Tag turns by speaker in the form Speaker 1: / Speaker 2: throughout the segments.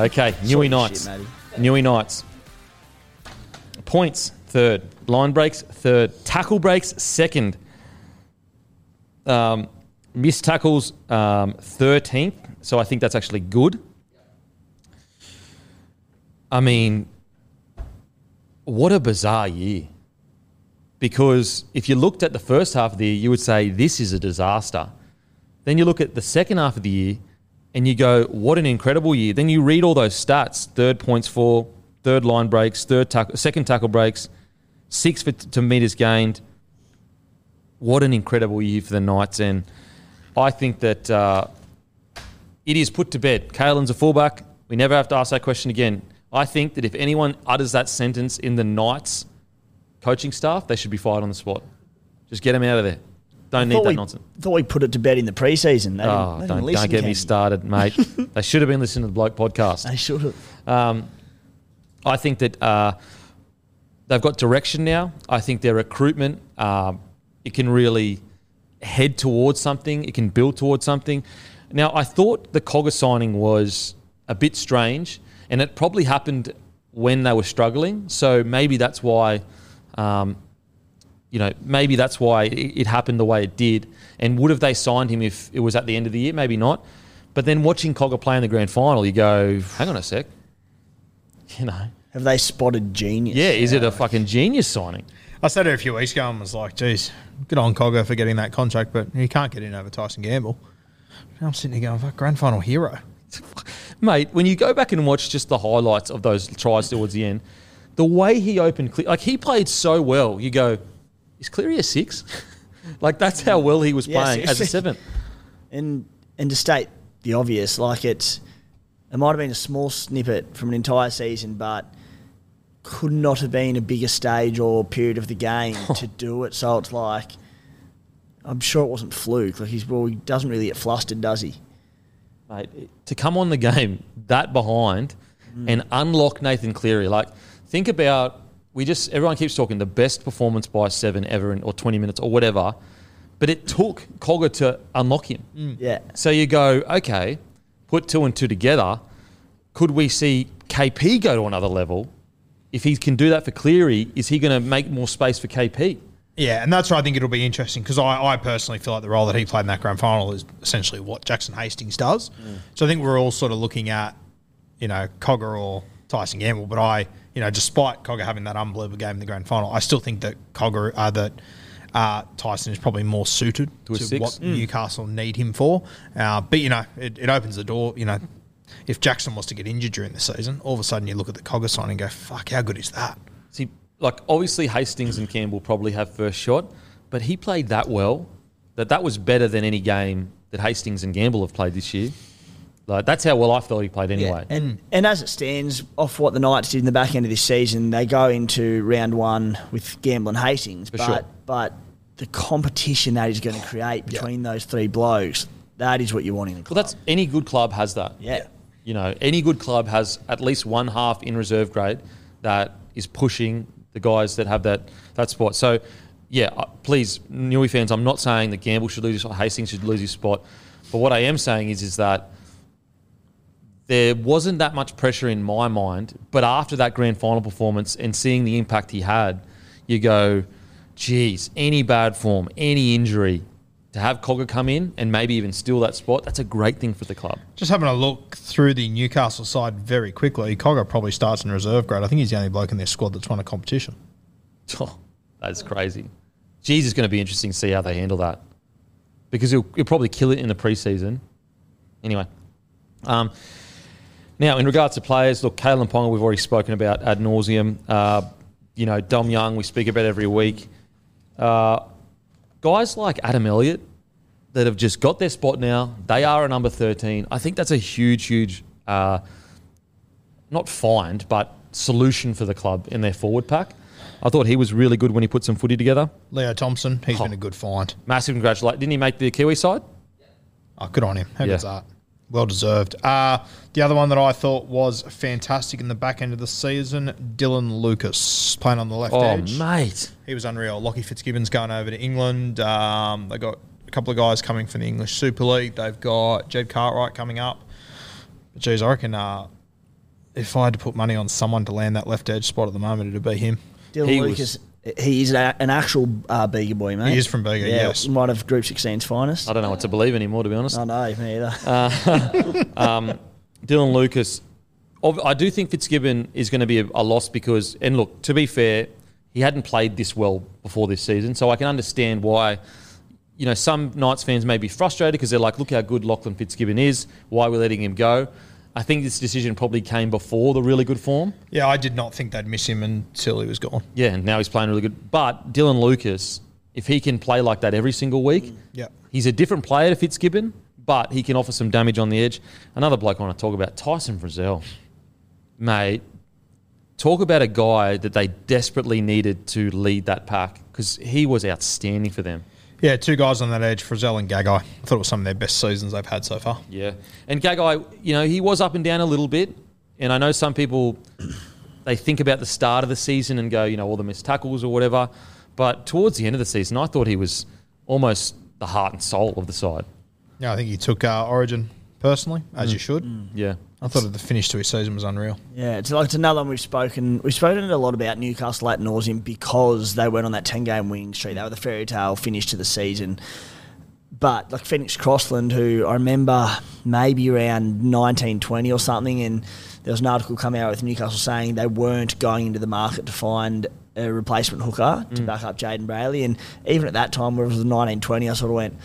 Speaker 1: Okay, Newey Knights. Newey Knights. Points, third. Line breaks, third. Tackle breaks, second. Um, missed tackles, um, 13th. So I think that's actually good. I mean, what a bizarre year. Because if you looked at the first half of the year, you would say this is a disaster. Then you look at the second half of the year and you go, what an incredible year. Then you read all those stats third points for, third line breaks, third second tackle breaks, six for, to meters gained. What an incredible year for the Knights. And I think that uh, it is put to bed. Kalyn's a fullback. We never have to ask that question again. I think that if anyone utters that sentence in the Knights coaching staff, they should be fired on the spot. Just get them out of there. Don't need that
Speaker 2: we,
Speaker 1: nonsense.
Speaker 2: Thought we put it to bed in the preseason. They didn't,
Speaker 1: Oh,
Speaker 2: they didn't
Speaker 1: don't, don't get me started, mate. they should have been listening to the Bloke podcast.
Speaker 2: They should have.
Speaker 1: Um, I think that uh, they've got direction now. I think their recruitment, um, it can really head towards something. It can build towards something. Now, I thought the Cogger signing was a bit strange, and it probably happened when they were struggling. So maybe that's why, um, you know, maybe that's why it, it happened the way it did. And would have they signed him if it was at the end of the year? Maybe not. But then watching Cogger play in the grand final, you go, hang on a sec. You know,
Speaker 2: Have they spotted genius?
Speaker 1: yeah, is it a fucking genius signing?
Speaker 3: I said it a few weeks ago and was like, geez, good on Cogger for getting that contract, but he can't get in over Tyson Gamble. Now I'm sitting here going, fuck, grand final hero.
Speaker 1: Mate, when you go back and watch just the highlights of those tries towards the end, the way he opened, Cle- like he played so well, you go, is Cleary a six? like that's how well he was
Speaker 2: Yeah,
Speaker 1: playing as a seven.
Speaker 2: And and to state the obvious, like it's it might have been a small snippet from an entire season, but could not have been a bigger stage or period of the game to do it. So it's like I'm sure it wasn't fluke. Like he's well, he doesn't really get flustered, does he?
Speaker 1: mate, to come on the game that behind mm. and unlock Nathan Cleary. Like, think about we just everyone keeps talking the best performance by seven ever in, or twenty minutes or whatever, but it took Cogger to unlock him. Mm.
Speaker 2: Yeah.
Speaker 1: So you go, okay, put two and two together. Could we see KP go to another level? If he can do that for Cleary, is he going to make more space for KP?
Speaker 3: Yeah, and that's why I think it'll be interesting because I, I personally feel like the role that he played in that grand final is essentially what Jackson Hastings does. Mm. So I think we're all sort of looking at, you know, Cogger or Tyson Gamble. But I, you know, despite Cogger having that unbelievable game in the grand final, I still think that Cogger, uh, that uh, Tyson is probably more suited
Speaker 1: To
Speaker 3: to what Newcastle need him for. Uh, but, you know, it, it opens the door, you know. If Jackson was to get injured during the season, all of a sudden you look at the Cogger sign and go, fuck, how good is that?
Speaker 1: See, like obviously Hastings and Gamble probably have first shot, but he played that well that that was better than any game that Hastings and Gamble have played this year. Like that's how well I thought he played anyway.
Speaker 2: And and as it stands, off what the Knights did in the back end of this season, they go into round one with Gamble and Hastings.
Speaker 1: For
Speaker 2: but
Speaker 1: sure.
Speaker 2: but the competition that is going to create between those three blokes, that is what you want in a
Speaker 1: Well,
Speaker 2: club.
Speaker 1: that's any good club has that.
Speaker 2: yeah.
Speaker 1: You know, any good club has at least one half in reserve grade that is pushing the guys that have that that spot. So, yeah, uh, please, Newey fans, I'm not saying that Gamble should lose his spot, Hastings should lose his spot, but what I am saying is is that there wasn't that much pressure in my mind, but after that grand final performance and seeing the impact he had, you go, geez, any bad form, any injury, to have Cogger come in and maybe even steal that spot, that's a great thing for the club.
Speaker 3: Just having a look through the Newcastle side very quickly, Cogger probably starts in reserve grade. I think he's the only bloke in their squad that's won a competition.
Speaker 1: Oh, that's crazy. Geez, it's going to be interesting to see how they handle that because he'll, he'll probably kill it in the preseason. Anyway, um, now in regards to players, look, Kalyn Ponga we've already spoken about ad nauseum. Uh, you know, Dom Young we speak about every week. Uh, guys like Adam Elliott that have just got their spot now, they are a number 13. I think that's a huge, huge, uh, not find, but solution for the club in their forward pack. I thought he was really good when he put some footy together.
Speaker 3: Leo Thompson, he's
Speaker 1: Oh.
Speaker 3: been a good find.
Speaker 1: Massive congratulations. Didn't he make the Kiwi side?
Speaker 3: Oh, good on him. How
Speaker 1: Yeah.
Speaker 3: good's that? Well deserved. Uh, the other one that I thought was fantastic in the back end of the season, Dylan Lucas playing on the left edge.
Speaker 1: Oh,
Speaker 3: edge.
Speaker 1: mate.
Speaker 3: He was unreal. Lockie Fitzgibbon's going over to England. Um, they got a couple of guys coming from the English Super League. They've got Jed Cartwright coming up. But geez, I reckon uh, if I had to put money on someone to land that left edge spot at the moment, it'd be him.
Speaker 2: Dylan
Speaker 1: He
Speaker 2: Lucas, he is a, an actual uh, Bega boy, mate.
Speaker 3: He is from Bega,
Speaker 2: yeah,
Speaker 3: yes.
Speaker 2: One of Group 16's finest.
Speaker 1: I don't know what to believe anymore, to be honest.
Speaker 2: I know, me either.
Speaker 1: Dylan Lucas, I do think Fitzgibbon is going to be a, a loss because, and look, to be fair, he hadn't played this well before this season, so I can understand why. You know, some Knights fans may be frustrated because they're like, "Look how good Lachlan Fitzgibbon is. Why are we letting him go?" I think this decision probably came before the really good form.
Speaker 3: Yeah, I did not think they'd miss him until he was gone.
Speaker 1: Yeah, and now he's playing really good. But Dylan Lucas, if he can play like that every single week, mm,
Speaker 3: Yeah.
Speaker 1: he's a different player to Fitzgibbon, but he can offer some damage on the edge. Another bloke I want to talk about, Tyson Frizell. Mate, talk about a guy that they desperately needed to lead that pack because he was outstanding for them.
Speaker 3: Yeah, two guys on that edge, Frizell and Gagai. I thought it was some of their best seasons they've had so far.
Speaker 1: Yeah. And Gagai, you know, he was up and down a little bit. And I know some people, they think about the start of the season and go, you know, all the missed tackles or whatever. But towards the end of the season, I thought he was almost the heart and soul of the side.
Speaker 3: Yeah, I think he took uh, Origin personally, as mm. you should. Mm.
Speaker 1: Yeah.
Speaker 3: I thought the finish to his season was unreal.
Speaker 2: Yeah, it's like it's another one we've spoken. We've spoken a lot about Newcastle at nauseam because they went on that ten game winning streak. They were the fairy tale finish to the season. But like Phoenix Crossland, who I remember maybe around nineteen twenty or something, and there was an article coming out with Newcastle saying they weren't going into the market to find a replacement hooker to mm. back up Jayden Brailey. And even at that time, where it was nineteen twenty, I sort of went.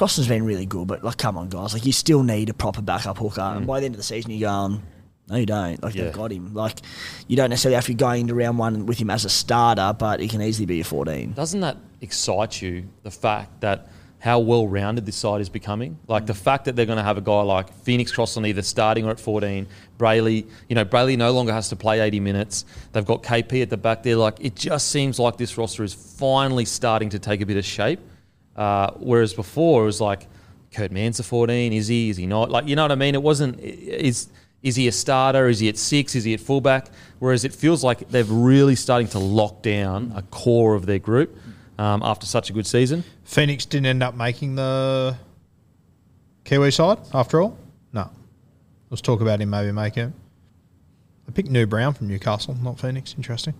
Speaker 2: Crossland's been really good, but like, come on, guys! Like, you still need a proper backup hooker. And by the end of the season, you're going, no, you don't. Like
Speaker 1: Yeah.
Speaker 2: they've got him. Like you don't necessarily have to be going into round one with him as a starter, but he can easily be a fourteen.
Speaker 1: Doesn't that excite you, the fact that how well rounded this side is becoming? Like the fact that they're going to have a guy like Phoenix Crossland either starting or at 14, Brailey, you know, Brailey no longer has to play 80 minutes. They've got KP at the back there. Like it just seems like this roster is finally starting to take a bit of shape. Uh, whereas before it was like, Kurt Mann's a 14, is he? Is he not? Like, you know what I mean? It wasn't, is, is he a starter? Is he at six? Is he at fullback? Whereas it feels like they're really starting to lock down a core of their group um, after such a good season.
Speaker 3: Phoenix didn't end up making the Kiwi side after all. No, let's talk about him maybe making it. I picked New Brown from Newcastle, not Phoenix. Interesting.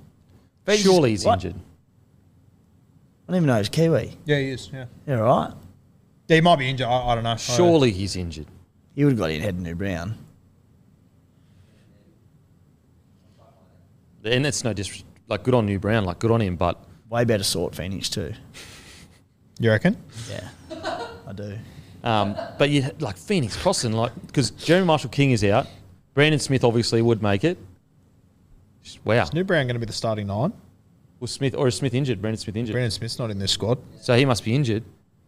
Speaker 1: Surely he's
Speaker 2: What?
Speaker 1: injured.
Speaker 2: I don't even know he's Kiwi.
Speaker 3: Yeah, he is. Yeah,
Speaker 2: Yeah, right.
Speaker 3: yeah he might be injured. I, I don't know.
Speaker 1: Surely he's injured.
Speaker 2: He would have got in head New Brown.
Speaker 1: And that's no disrespect. Like, good on New Brown. Like, good on him. But
Speaker 2: Way better sort Phoenix too.
Speaker 3: You reckon?
Speaker 2: Yeah, I do.
Speaker 1: Um, but you like Phoenix Crossing, like because Jeremy Marshall King is out. Brandon Smith obviously would make it. Wow.
Speaker 3: Is New Brown going to be the starting nine?
Speaker 1: Was Smith or is Smith injured? Brandon Smith injured.
Speaker 3: Brandon Smith's not in this squad.
Speaker 1: So he must be injured.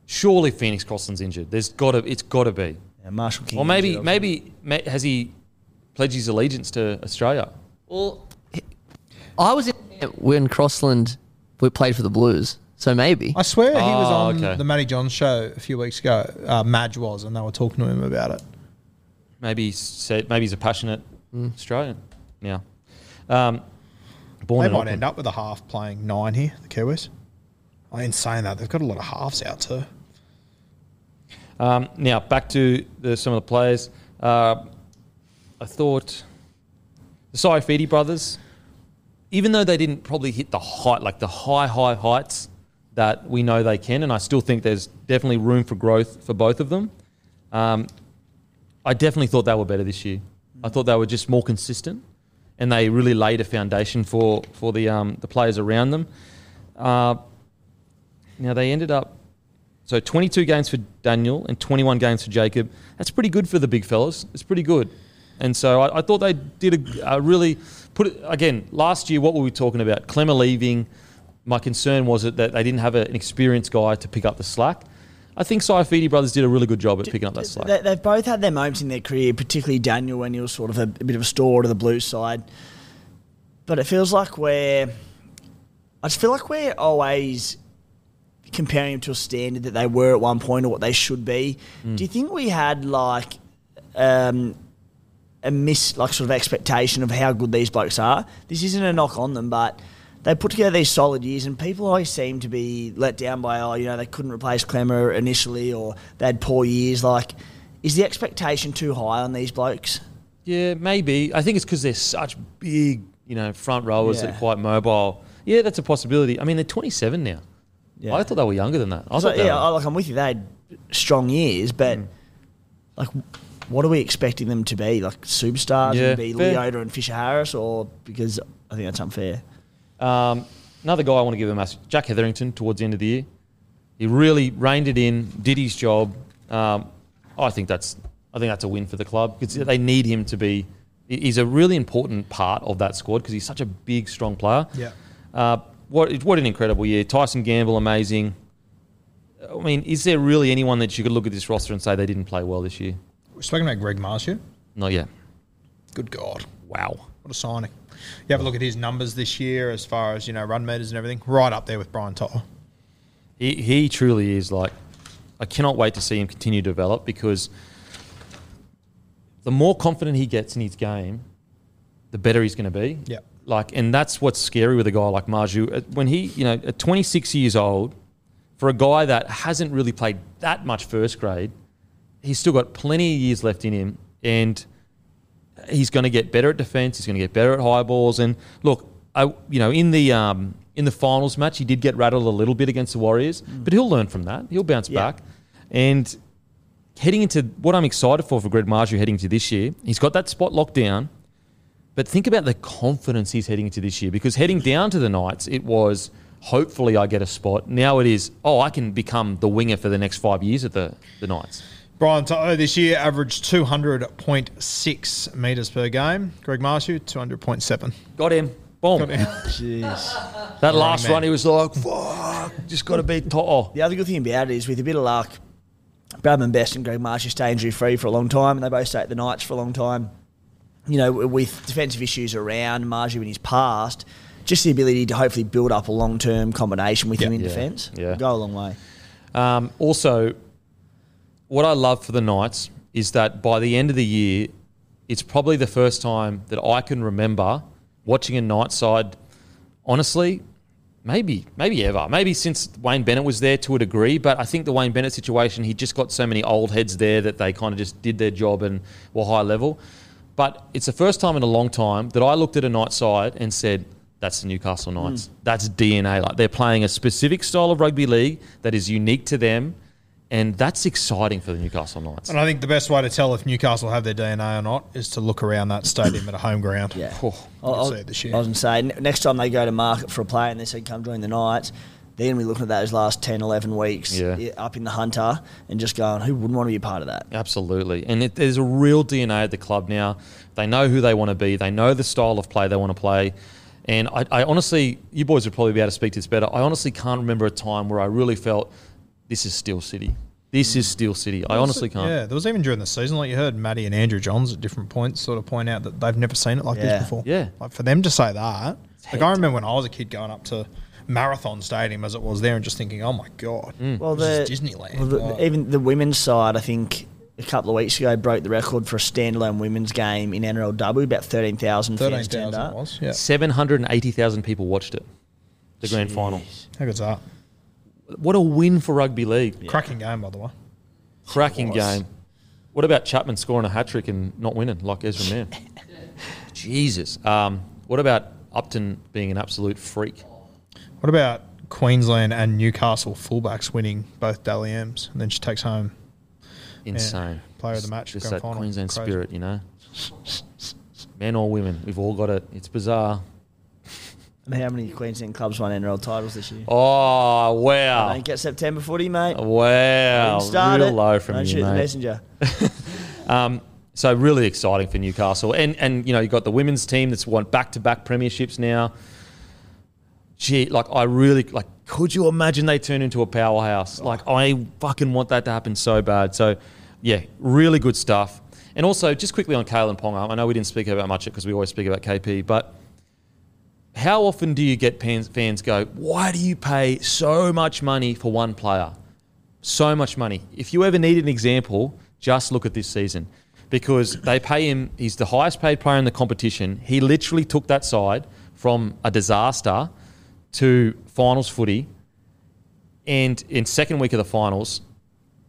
Speaker 1: Surely Phoenix Crossland's injured. There's got to. It's got to be.
Speaker 2: Yeah, Marshall King.
Speaker 1: Or maybe
Speaker 2: injured,
Speaker 1: maybe ma- has he pledged his allegiance to Australia?
Speaker 4: Well, I was in when Crossland we played for the Blues, So maybe.
Speaker 3: I swear he was
Speaker 1: Oh,
Speaker 3: on
Speaker 1: okay.
Speaker 3: the Matty Johns show a few weeks ago. Uh, Madge was, and they were talking to him about it.
Speaker 1: Maybe he's said, maybe he's a passionate Australian. Now, um, born
Speaker 3: They might
Speaker 1: Auckland.
Speaker 3: end up with a half playing nine here, the Kiwis. I ain't saying that. They've got a lot of halves out too.
Speaker 1: Um, now back to the, some of the players. Uh, I thought the Saifiti brothers, even though they didn't probably hit the height, like the high, high heights that we know they can, and I still think there's definitely room for growth for both of them. Um, I definitely thought they were better this year. I thought they were just more consistent, and they really laid a foundation for for the um, the players around them. Uh, now they ended up so 22 games for Daniel and 21 games for Jacob. That's pretty good for the big fellas. It's pretty good. And so I, I thought they did a, a really put it again. Last year, what were we talking about? Klemmer leaving. My concern was that, they didn't have a- an experienced guy to pick up the slack. I think Saifiti brothers did a really good job at picking up that slack.
Speaker 2: They, they've both had their moments in their career, particularly Daniel when he was sort of a, a bit of a store to the blue side. But it feels like we're. I just feel like we're always comparing them to a standard that they were at one point or what they should be. Do you think we had like um, a miss, like sort of expectation of how good these blokes are? This isn't a knock on them, but they put together these solid years, and people always seem to be let down by, oh, you know, they couldn't replace Klemmer initially, or they had poor years. Like, is the expectation too high on these blokes?
Speaker 1: Yeah, maybe. I think it's because they're such big, you know, front rowers that are quite mobile. Yeah, that's a possibility. I mean, they're 27 now.
Speaker 2: Yeah.
Speaker 1: I thought they were younger than that. I
Speaker 2: So,
Speaker 1: thought
Speaker 2: yeah,
Speaker 1: were-
Speaker 2: like I'm with you. They had strong years, but
Speaker 1: Mm.
Speaker 2: like, what are we expecting them to be? Like superstars
Speaker 1: Yeah,
Speaker 2: and be
Speaker 1: fair.
Speaker 2: Leota and Fisher Harris, or because I think that's unfair.
Speaker 1: Um, another guy I want to give a massive Jack Hetherington towards the end of the year. He really reined it in, did his job. Um, I think that's I think that's a win for the club because they need him to be. He's a really important part of that squad because he's such a big, strong player.
Speaker 3: Yeah.
Speaker 1: Uh, what what an incredible year! Tyson Gamble, amazing. I mean, is there really anyone that you could look at this roster and say they didn't play well this year?
Speaker 3: We're speaking about Greg Marzhew.
Speaker 1: Not yet.
Speaker 3: Good God.
Speaker 1: Wow.
Speaker 3: What a signing. You have a look at his numbers this year as far as, you know, run meters and everything. Right up there with Brian To'o.
Speaker 1: He, he truly is like, I cannot wait to see him continue to develop because the more confident he gets in his game, the better he's going to be.
Speaker 3: Yep.
Speaker 1: Like, and that's what's scary with a guy like Marzhew. Uh, When he, you know, at 26 years old, for a guy that hasn't really played that much first grade, he's still got plenty of years left in him, and he's going to get better at defence. He's going to get better at high balls. And look, I, you know, in the um, in the finals match, he did get rattled a little bit against the Warriors, but he'll learn from that. He'll bounce
Speaker 2: Yeah.
Speaker 1: back. And heading into what I'm excited for for Greg Marzhew heading into this year, he's got that spot locked down. But think about the confidence he's heading into this year because heading down to the Knights, it was hopefully I get a spot. Now it is, oh, I can become the winger for the next five years at the, the Knights.
Speaker 3: Brian To'o this year averaged 200.6 metres per game. Greg Marzhew, 200.7.
Speaker 1: Got him. Boom.
Speaker 3: Got him.
Speaker 2: Jeez.
Speaker 1: That last
Speaker 3: man.
Speaker 1: run, he was like, fuck, just got to beat To'o.
Speaker 2: The other good thing about it is, with a bit of luck, Bradman Best and Greg Marsh stay injury free for a long time, and they both stay at the Knights for a long time. You know, with defensive issues around Marzhew in his past, just the ability to hopefully build up a long term combination with him in
Speaker 1: Yeah.
Speaker 2: defence,
Speaker 1: Yeah.
Speaker 2: go a long way.
Speaker 1: Um, also, what I love for the Knights is that by the end of the year, it's probably the first time that I can remember watching a Knights side. Honestly, maybe, maybe ever, maybe since Wayne Bennett was there to a degree. But I think the Wayne Bennett situation, he just got so many old heads there that they kind of just did their job and were high level. But it's the first time in a long time that I looked at a Knights side and said, "That's the Newcastle Knights. Hmm. That's DNA. Like they're playing a specific style of rugby league that is unique to them." And that's exciting for the Newcastle Knights.
Speaker 3: And I think the best way to tell if Newcastle have their DNA or not is to look around that stadium at a home ground.
Speaker 2: Yeah.
Speaker 1: Oh,
Speaker 2: I, I,
Speaker 3: see it this year.
Speaker 2: I was going to say, next time they go to market for a player and they say, come join the Knights, they're going to be looking at those last 10, 11 weeks
Speaker 1: Yeah.
Speaker 2: up in the Hunter and just going, who wouldn't want to be a part of that?
Speaker 1: Absolutely. And it, there's a real DNA at the club now. They know who they want to be, they know the style of play they want to play. And I, I honestly, you boys would probably be able to speak to this better. I honestly can't remember a time where I really felt this is Steel City. This is hmm. Steel City. I honestly can't.
Speaker 3: Yeah, there was even during the season, like you heard Matty and Andrew Johns at different points sort of point out that they've never seen it like
Speaker 2: Yeah.
Speaker 3: this before.
Speaker 1: Yeah.
Speaker 3: Like for them to say that, like I remember when I was a kid going up to marathon stadium as it was there, and just thinking, oh my god, mm.
Speaker 2: Well,
Speaker 3: this
Speaker 2: the,
Speaker 3: is Disneyland.
Speaker 2: well, the,
Speaker 3: Like-
Speaker 2: even the women's side, I think a couple of weeks ago broke the record for a standalone women's game in NRLW, about thirteen thousand fans turned
Speaker 3: thousand
Speaker 2: up.
Speaker 3: was. Yeah,
Speaker 1: Seven hundred and eighty thousand people watched it. The grand final.
Speaker 3: how good's that?
Speaker 1: What a win for rugby league.
Speaker 3: Cracking game, by the way.
Speaker 1: Cracking game. What about Chapman scoring a hat trick and not winning like Ezra Mam? Jesus. Um, what about Upton being an absolute freak?
Speaker 3: What about Queensland and Newcastle fullbacks winning both Dally M's, and then she takes home
Speaker 1: Insane.
Speaker 3: player of the match,
Speaker 1: Just
Speaker 3: grand
Speaker 1: that
Speaker 3: final.
Speaker 1: Queensland
Speaker 3: Crazy.
Speaker 1: spirit, you know. Men or women, we've all got it. It's bizarre.
Speaker 2: How many Queensland clubs won NRL titles this year?
Speaker 1: Oh wow!
Speaker 2: Don't get September footy, mate.
Speaker 1: Wow, real
Speaker 2: it.
Speaker 1: low from
Speaker 2: Don't
Speaker 1: you,
Speaker 2: shoot the
Speaker 1: mate.
Speaker 2: messenger.
Speaker 1: Um, so really exciting for Newcastle, and and you know you got the women's team that's won back to back premierships now. Gee, like I really like. Could you imagine they turn into a powerhouse? Like I fucking want that to happen so bad. So yeah, really good stuff. And also, just quickly on Kalyn Ponga, I know we didn't speak about much it because we always speak about KP, but how often do you get fans, fans go, why do you pay so much money for one player? So much money. If you ever need an example, just look at this season. Because they pay him, he's the highest paid player in the competition. He literally took that side from a disaster to finals footy and in second week of the finals.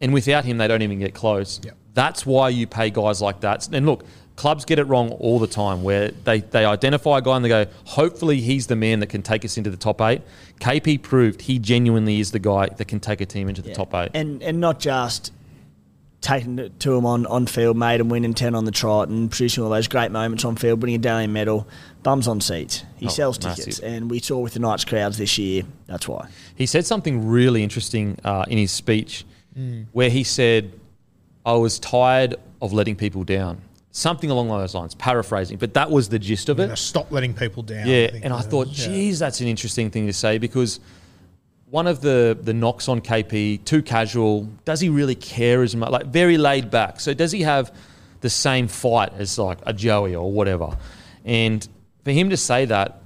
Speaker 1: And without him, they don't even get close.
Speaker 3: Yep.
Speaker 1: That's why you pay guys like that. And look, clubs get it wrong all the time where they, they identify a guy and they go, hopefully he's the man that can take us into the top eight. KP proved he genuinely is the guy that can take a team into the
Speaker 2: Yeah.
Speaker 1: top eight.
Speaker 2: And and not just taking it to him on, on field, made him win in 10 on the trot and producing all those great moments on field, winning a Dally M medal, bums on seats. He
Speaker 1: Oh,
Speaker 2: sells
Speaker 1: massive.
Speaker 2: tickets. And we saw with the Knights crowds this year, that's why.
Speaker 1: He said something really interesting uh, in his speech where he said, I was tired of letting people down. Something along those lines, paraphrasing, but that was the gist of it.
Speaker 3: stop letting people down.
Speaker 1: Yeah,
Speaker 3: think
Speaker 1: and I thought.
Speaker 3: Yeah.
Speaker 1: geez, that's an interesting thing to say because one of the the knocks on KP, too casual. Does he really care as much? Like very laid back. So does he have the same fight as like a Joey or whatever? And for him to say that,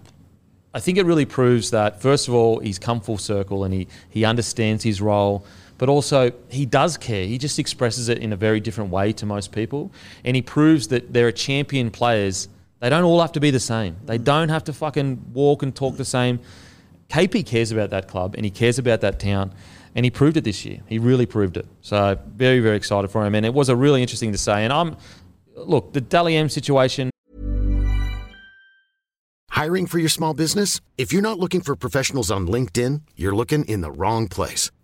Speaker 1: I think it really proves that first of all he's come full circle and he he understands his role. But also, he does care. He just expresses it in a very different way to most people. And he proves that there are champion players. They don't all have to be the same. They mm. don't have to fucking walk and talk the same. KP cares about that club and he cares about that town. And he proved it this year. He really proved it. So, very, very excited for him. And it was a really interesting to say. And I'm, look, the Dally M situation,
Speaker 5: Hiring for your small business? If you're not looking for professionals on LinkedIn, you're looking in the wrong place.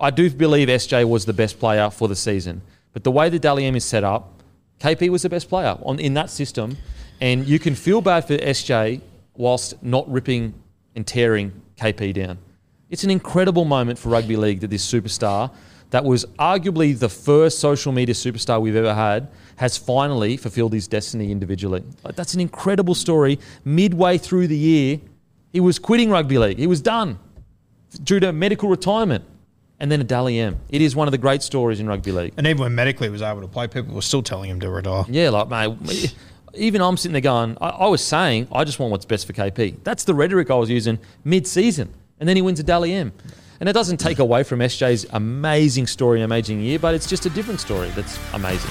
Speaker 1: I do believe SJ was the best player for the season. But the way the Dally M is set up, KP was the best player on, in that system. And you can feel bad for SJ whilst not ripping and tearing KP down. It's an incredible moment for rugby league that this superstar, that was arguably the first social media superstar we've ever had, has finally fulfilled his destiny individually. Like, that's an incredible story. Midway through the year, he was quitting rugby league. He was done due to medical retirement. And then a Dally M. It is one of the great stories in rugby league.
Speaker 3: And even when medically he was able to play, people were still telling him to retire.
Speaker 1: Yeah, like, mate, even I'm sitting there going, I, I was saying, I just want what's best for KP. That's the rhetoric I was using mid season. And then he wins a Dally M. And it doesn't take away from SJ's amazing story, amazing year, but it's just a different story that's amazing.